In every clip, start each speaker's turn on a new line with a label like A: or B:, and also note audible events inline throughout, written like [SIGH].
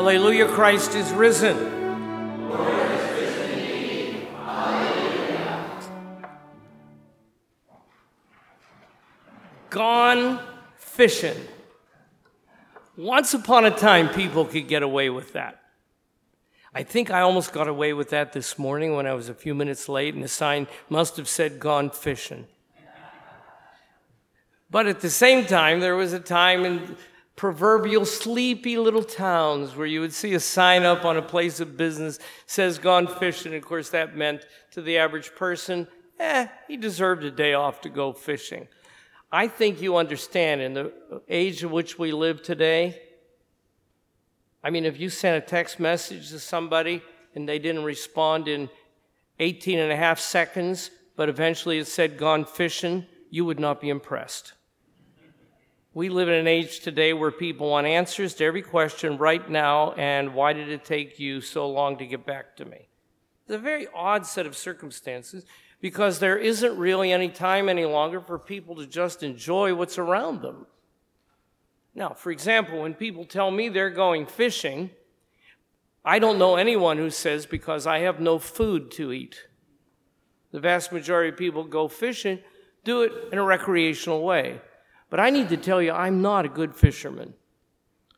A: Alleluia, Christ is risen. Gone fishing. Once upon a time, people could get away with that. I think I almost got away with that this morning when I was a few minutes late, and the sign must have said gone fishing. But at the same time, there was a time in proverbial sleepy little towns where you would see a sign up on a place of business says gone fishing. Of course, that meant to the average person, eh, he deserved a day off to go fishing. I think you understand in the age in which we live today. I mean, if you sent a text message to somebody and they didn't respond in 18 and a half seconds, but eventually it said gone fishing, you would not be impressed. We live in an age today where people want answers to every question right now, and why did it take you so long to get back to me? It's a very odd set of circumstances because there isn't really any time any longer for people to just enjoy what's around them. Now, for example, when people tell me they're going fishing, I don't know anyone who says, because I have no food to eat. The vast majority of people go fishing, do it in a recreational way. But I need to tell you, I'm not a good fisherman.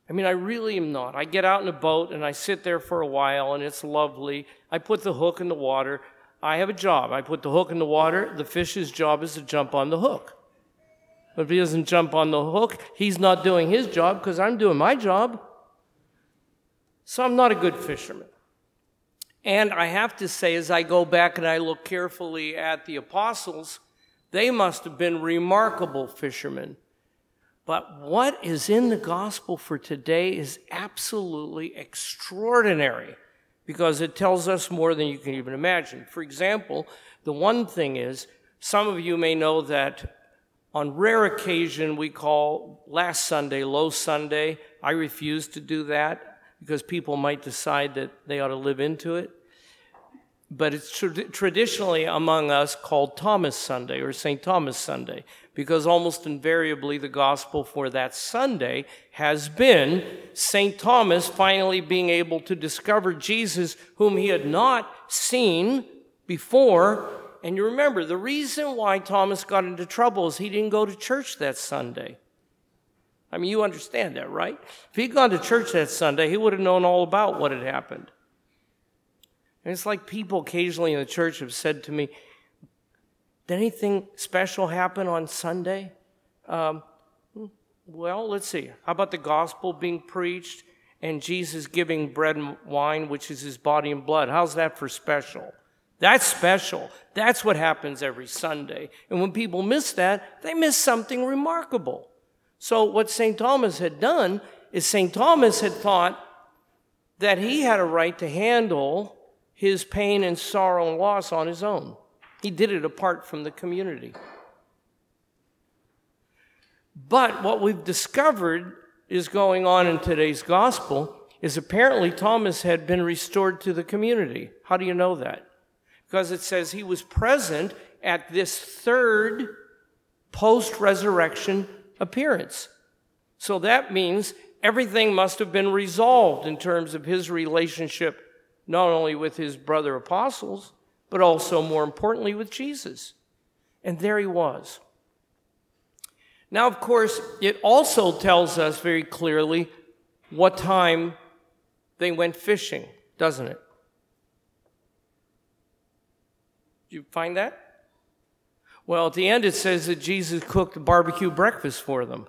A: I mean, I really am not. I get out in a boat and I sit there for a while and it's lovely. I put the hook in the water. I have a job. I put the hook in the water. The fish's job is to jump on the hook. But if he doesn't jump on the hook, he's not doing his job because I'm doing my job. So I'm not a good fisherman. And I have to say, as I go back and I look carefully at the apostles, they must have been remarkable fishermen. But what is in the gospel for today is absolutely extraordinary because it tells us more than you can even imagine. For example, the one thing is, some of you may know that on rare occasion we call last Sunday Low Sunday. I refuse to do that because people might decide that they ought to live into it but it's tra- traditionally among us called Thomas Sunday or St. Thomas Sunday, because almost invariably the gospel for that Sunday has been St. Thomas finally being able to discover Jesus, whom he had not seen before. And you remember, the reason why Thomas got into trouble is he didn't go to church that Sunday. I mean, you understand that, right? If he'd gone to church that Sunday, he would have known all about what had happened. And it's like people occasionally in the church have said to me, Did anything special happen on Sunday? Um, well, let's see. How about the gospel being preached and Jesus giving bread and wine, which is his body and blood? How's that for special? That's special. That's what happens every Sunday. And when people miss that, they miss something remarkable. So, what St. Thomas had done is St. Thomas had thought that he had a right to handle his pain and sorrow and loss on his own. He did it apart from the community. But what we've discovered is going on in today's gospel is apparently Thomas had been restored to the community. How do you know that? Because it says he was present at this third post resurrection appearance. So that means everything must have been resolved in terms of his relationship not only with his brother apostles, but also, more importantly, with Jesus. And there he was. Now, of course, it also tells us very clearly what time they went fishing, doesn't it? Did you find that? Well, at the end, it says that Jesus cooked a barbecue breakfast for them.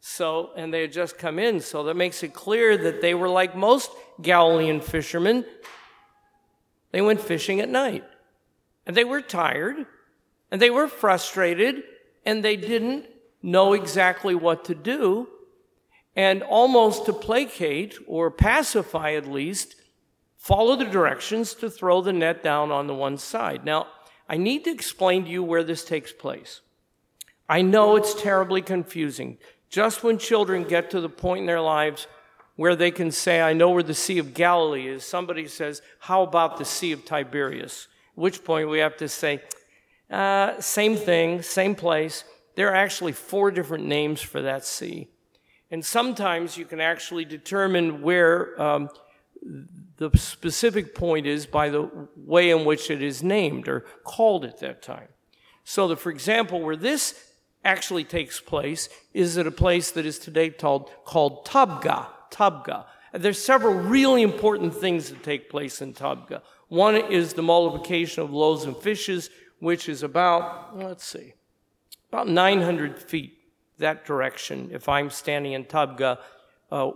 A: So, and they had just come in, so that makes it clear that they were like most Galilean fishermen. They went fishing at night. And they were tired, and they were frustrated, and they didn't know exactly what to do. And almost to placate, or pacify at least, follow the directions to throw the net down on the one side. Now, I need to explain to you where this takes place. I know it's terribly confusing. Just when children get to the point in their lives where they can say, I know where the Sea of Galilee is, somebody says, How about the Sea of Tiberias? At which point we have to say, uh, Same thing, same place. There are actually four different names for that sea. And sometimes you can actually determine where um, the specific point is by the way in which it is named or called at that time. So that, for example, where this actually takes place is at a place that is today called, called Tabgha. Tabgha. There's several really important things that take place in Tabgha. One is the multiplication of loaves and fishes, which is about, let's see, about 900 feet that direction if I'm standing in Tabgha uh,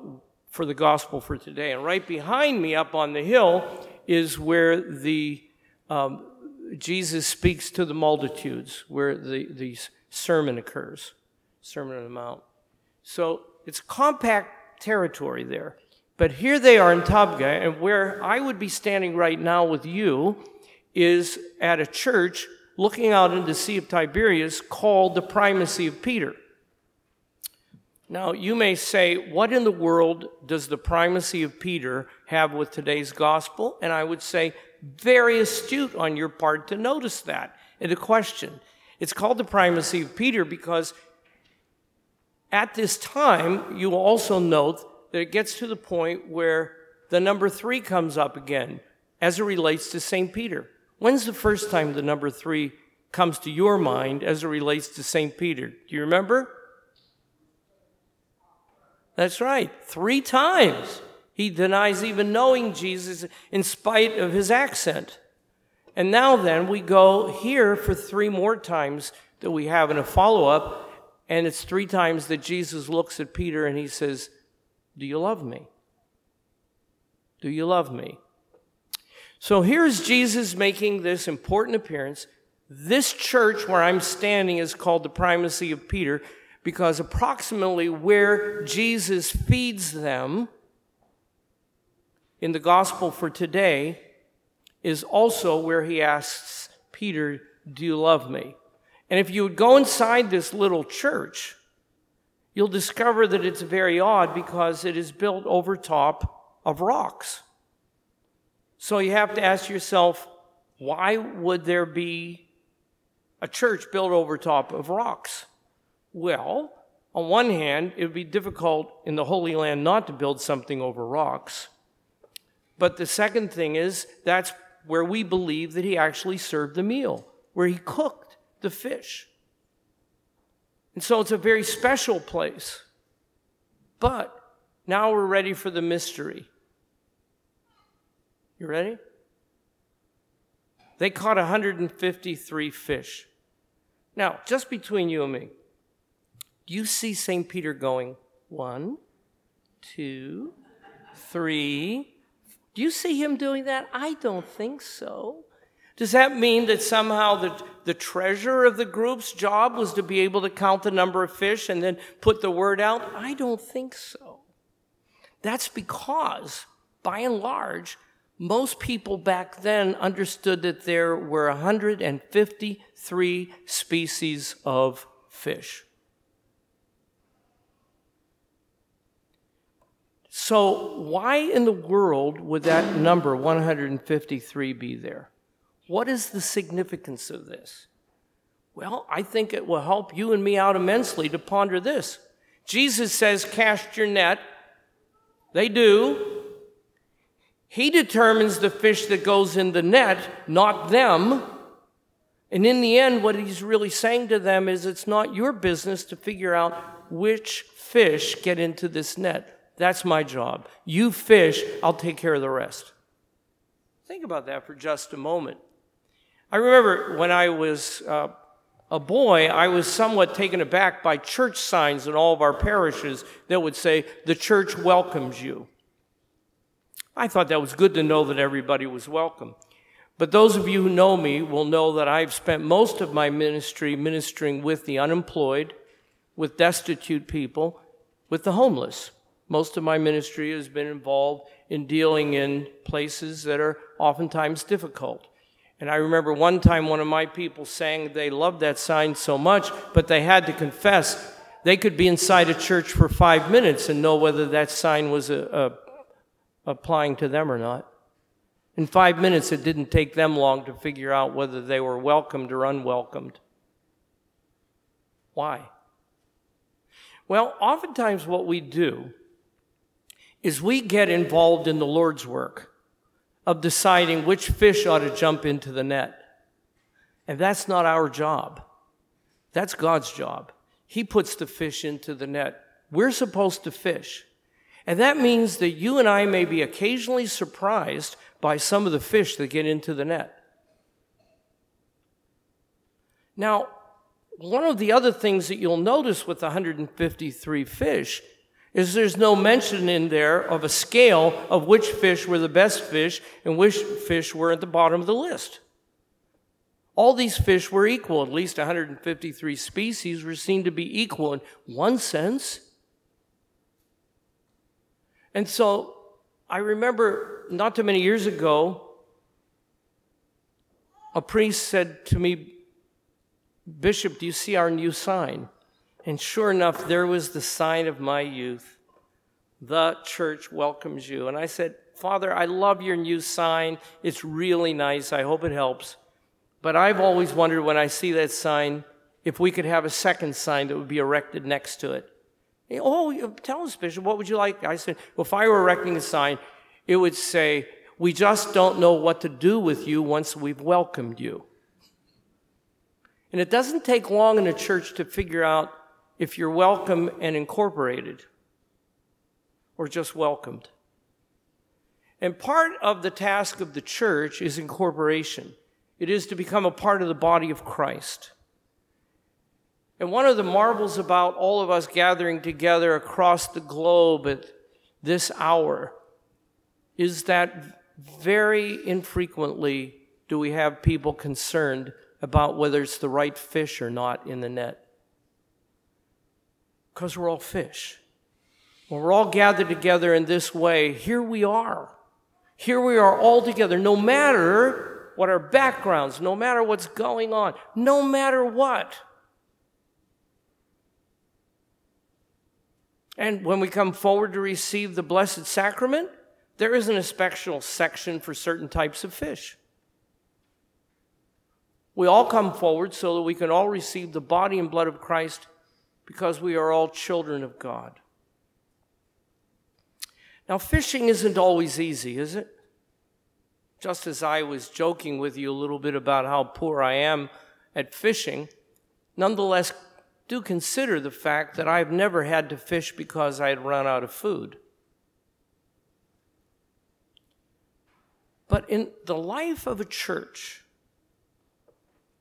A: for the gospel for today. And right behind me up on the hill is where the um, Jesus speaks to the multitudes, where the, the sermon occurs, Sermon on the Mount. So it's compact territory there. But here they are in Tabgha, and where I would be standing right now with you is at a church looking out into the Sea of Tiberias called the Primacy of Peter. Now, you may say, what in the world does the primacy of Peter have with today's gospel? And I would say, very astute on your part to notice that in a question. It's called the primacy of Peter because at this time, you will also note that it gets to the point where the number three comes up again as it relates to St. Peter. When's the first time the number three comes to your mind as it relates to St. Peter? Do you remember? That's right, three times. He denies even knowing Jesus in spite of his accent. And now then, we go here for three more times that we have in a follow up, and it's three times that Jesus looks at Peter and he says, Do you love me? Do you love me? So here's Jesus making this important appearance. This church where I'm standing is called the primacy of Peter because approximately where Jesus feeds them in the gospel for today is also where he asks Peter, Do you love me? And if you would go inside this little church, you'll discover that it's very odd because it is built over top of rocks. So you have to ask yourself, why would there be a church built over top of rocks? Well, on one hand, it would be difficult in the Holy Land not to build something over rocks. But the second thing is that's where we believe that he actually served the meal, where he cooked the fish. And so it's a very special place. But now we're ready for the mystery. You ready? They caught 153 fish. Now, just between you and me, you see St. Peter going one, two, three. Do you see him doing that? I don't think so. Does that mean that somehow the, the treasurer of the group's job was to be able to count the number of fish and then put the word out? I don't think so. That's because, by and large, most people back then understood that there were 153 species of fish. So, why in the world would that number 153 be there? What is the significance of this? Well, I think it will help you and me out immensely to ponder this. Jesus says, Cast your net. They do. He determines the fish that goes in the net, not them. And in the end, what he's really saying to them is it's not your business to figure out which fish get into this net. That's my job. You fish, I'll take care of the rest. Think about that for just a moment. I remember when I was uh, a boy, I was somewhat taken aback by church signs in all of our parishes that would say, The church welcomes you. I thought that was good to know that everybody was welcome. But those of you who know me will know that I've spent most of my ministry ministering with the unemployed, with destitute people, with the homeless. Most of my ministry has been involved in dealing in places that are oftentimes difficult. And I remember one time one of my people saying they loved that sign so much, but they had to confess they could be inside a church for five minutes and know whether that sign was a, a, applying to them or not. In five minutes, it didn't take them long to figure out whether they were welcomed or unwelcomed. Why? Well, oftentimes what we do is we get involved in the Lord's work of deciding which fish ought to jump into the net. And that's not our job. That's God's job. He puts the fish into the net. We're supposed to fish. And that means that you and I may be occasionally surprised by some of the fish that get into the net. Now, one of the other things that you'll notice with the 153 fish is there's no mention in there of a scale of which fish were the best fish and which fish were at the bottom of the list. All these fish were equal. At least 153 species were seen to be equal in one sense. And so I remember not too many years ago, a priest said to me, Bishop, do you see our new sign? And sure enough, there was the sign of my youth. The church welcomes you. And I said, Father, I love your new sign. It's really nice. I hope it helps. But I've always wondered when I see that sign if we could have a second sign that would be erected next to it. Oh, tell us, Bishop, what would you like? I said, well, if I were erecting a sign, it would say, We just don't know what to do with you once we've welcomed you. And it doesn't take long in a church to figure out if you're welcome and incorporated or just welcomed. And part of the task of the church is incorporation. It is to become a part of the body of Christ. And one of the marvels about all of us gathering together across the globe at this hour is that very infrequently do we have people concerned about whether it's the right fish or not in the net. Because we're all fish. When we're all gathered together in this way, here we are. Here we are all together, no matter what our backgrounds, no matter what's going on, no matter what. And when we come forward to receive the Blessed Sacrament, there isn't a special section for certain types of fish. We all come forward so that we can all receive the body and blood of Christ because we are all children of God. Now, fishing isn't always easy, is it? Just as I was joking with you a little bit about how poor I am at fishing, nonetheless, do consider the fact that I've never had to fish because I had run out of food. But in the life of a church,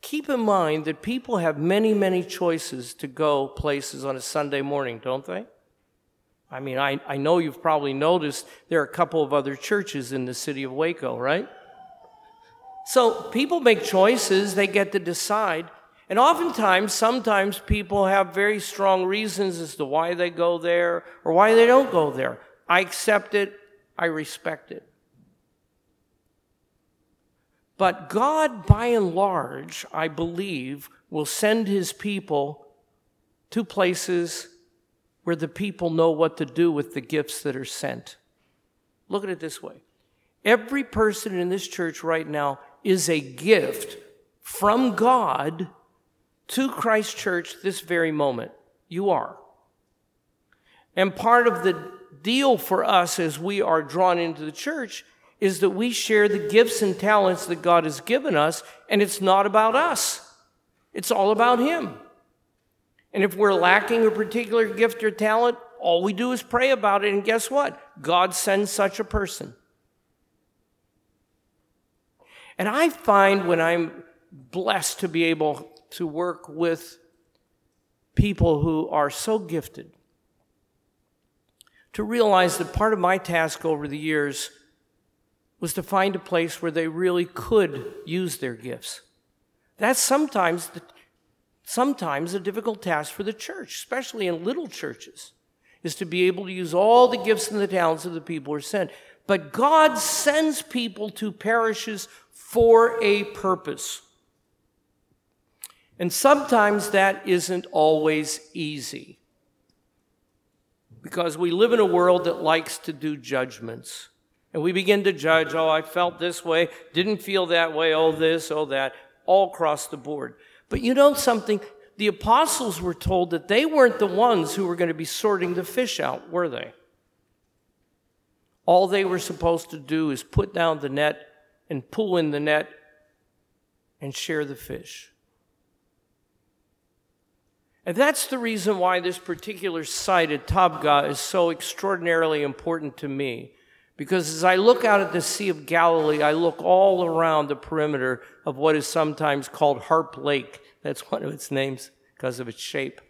A: keep in mind that people have many, many choices to go places on a Sunday morning, don't they? I mean, I, I know you've probably noticed there are a couple of other churches in the city of Waco, right? So people make choices, they get to decide. And oftentimes, sometimes people have very strong reasons as to why they go there or why they don't go there. I accept it, I respect it. But God, by and large, I believe, will send his people to places where the people know what to do with the gifts that are sent. Look at it this way every person in this church right now is a gift from God to Christ Church this very moment. You are. And part of the deal for us as we are drawn into the church is that we share the gifts and talents that God has given us, and it's not about us. It's all about Him. And if we're lacking a particular gift or talent, all we do is pray about it, and guess what? God sends such a person. And I find when I'm blessed to be able to work with people who are so gifted. To realize that part of my task over the years was to find a place where they really could use their gifts. That's sometimes the, sometimes a difficult task for the church, especially in little churches, is to be able to use all the gifts and the talents of the people who are sent. But God sends people to parishes for a purpose. And sometimes that isn't always easy because we live in a world that likes to do judgments. And we begin to judge, oh, I felt this way, didn't feel that way, oh, this, oh, that, all across the board. But you know something? the apostles were told that they weren't the ones who were going to be sorting the fish out, were they? All they were supposed to do is put down the net and pull in the net and share the fish. And that's the reason why this particular site at Tabgha is so extraordinarily important to me. Because as I look out at the Sea of Galilee, I look all around the perimeter of what is sometimes called Harp Lake. That's one of its names because of its shape.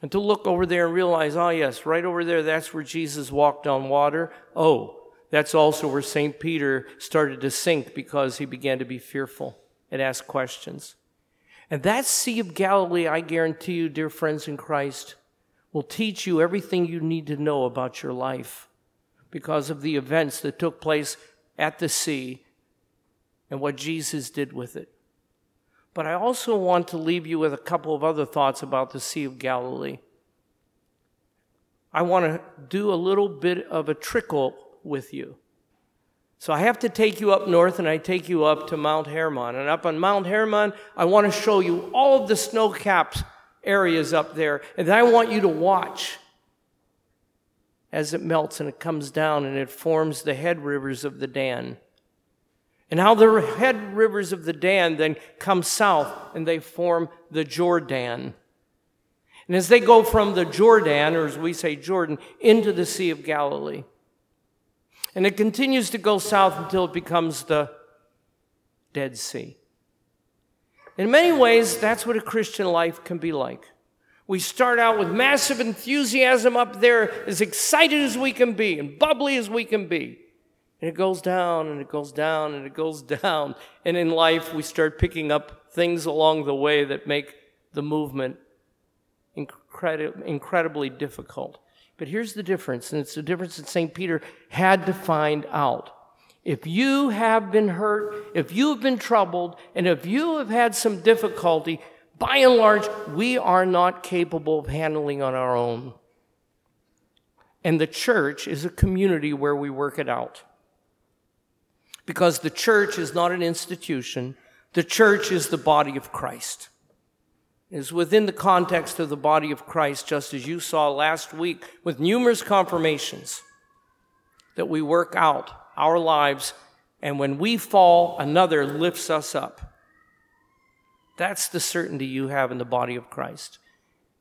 A: And to look over there and realize, oh, yes, right over there, that's where Jesus walked on water. Oh, that's also where St. Peter started to sink because he began to be fearful and ask questions. And that Sea of Galilee, I guarantee you, dear friends in Christ, will teach you everything you need to know about your life because of the events that took place at the sea and what Jesus did with it. But I also want to leave you with a couple of other thoughts about the Sea of Galilee. I want to do a little bit of a trickle with you. So I have to take you up north and I take you up to Mount Hermon. And up on Mount Hermon, I want to show you all of the snow capped areas up there. And I want you to watch as it melts and it comes down and it forms the head rivers of the Dan. And how the head rivers of the Dan then come south and they form the Jordan. And as they go from the Jordan, or as we say Jordan, into the Sea of Galilee. And it continues to go south until it becomes the Dead Sea. In many ways, that's what a Christian life can be like. We start out with massive enthusiasm up there, as excited as we can be and bubbly as we can be. And it goes down and it goes down and it goes [LAUGHS] down. And in life, we start picking up things along the way that make the movement incredi- incredibly difficult. But here's the difference, and it's the difference that St. Peter had to find out. If you have been hurt, if you have been troubled, and if you have had some difficulty, by and large, we are not capable of handling on our own. And the church is a community where we work it out. Because the church is not an institution, the church is the body of Christ is within the context of the body of Christ, just as you saw last week with numerous confirmations that we work out our lives, and when we fall, another lifts us up. That's the certainty you have in the body of Christ.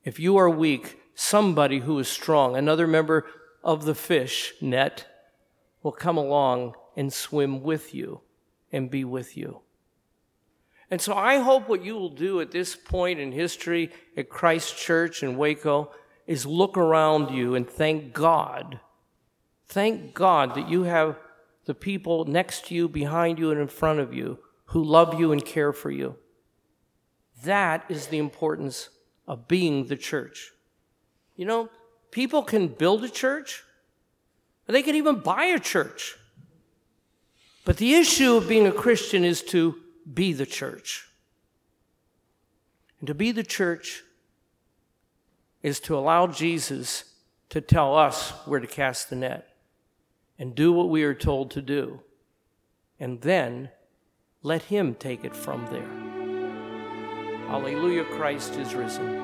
A: If you are weak, somebody who is strong, another member of the fish net, will come along and swim with you and be with you. And so I hope what you will do at this point in history at Christ Church in Waco is look around you and thank God. Thank God that you have the people next to you, behind you, and in front of you who love you and care for you. That is the importance of being the church. You know, people can build a church, they can even buy a church. But the issue of being a Christian is to be the church. And to be the church is to allow Jesus to tell us where to cast the net and do what we are told to do. And then let Him take it from there. Alleluia, Christ is risen.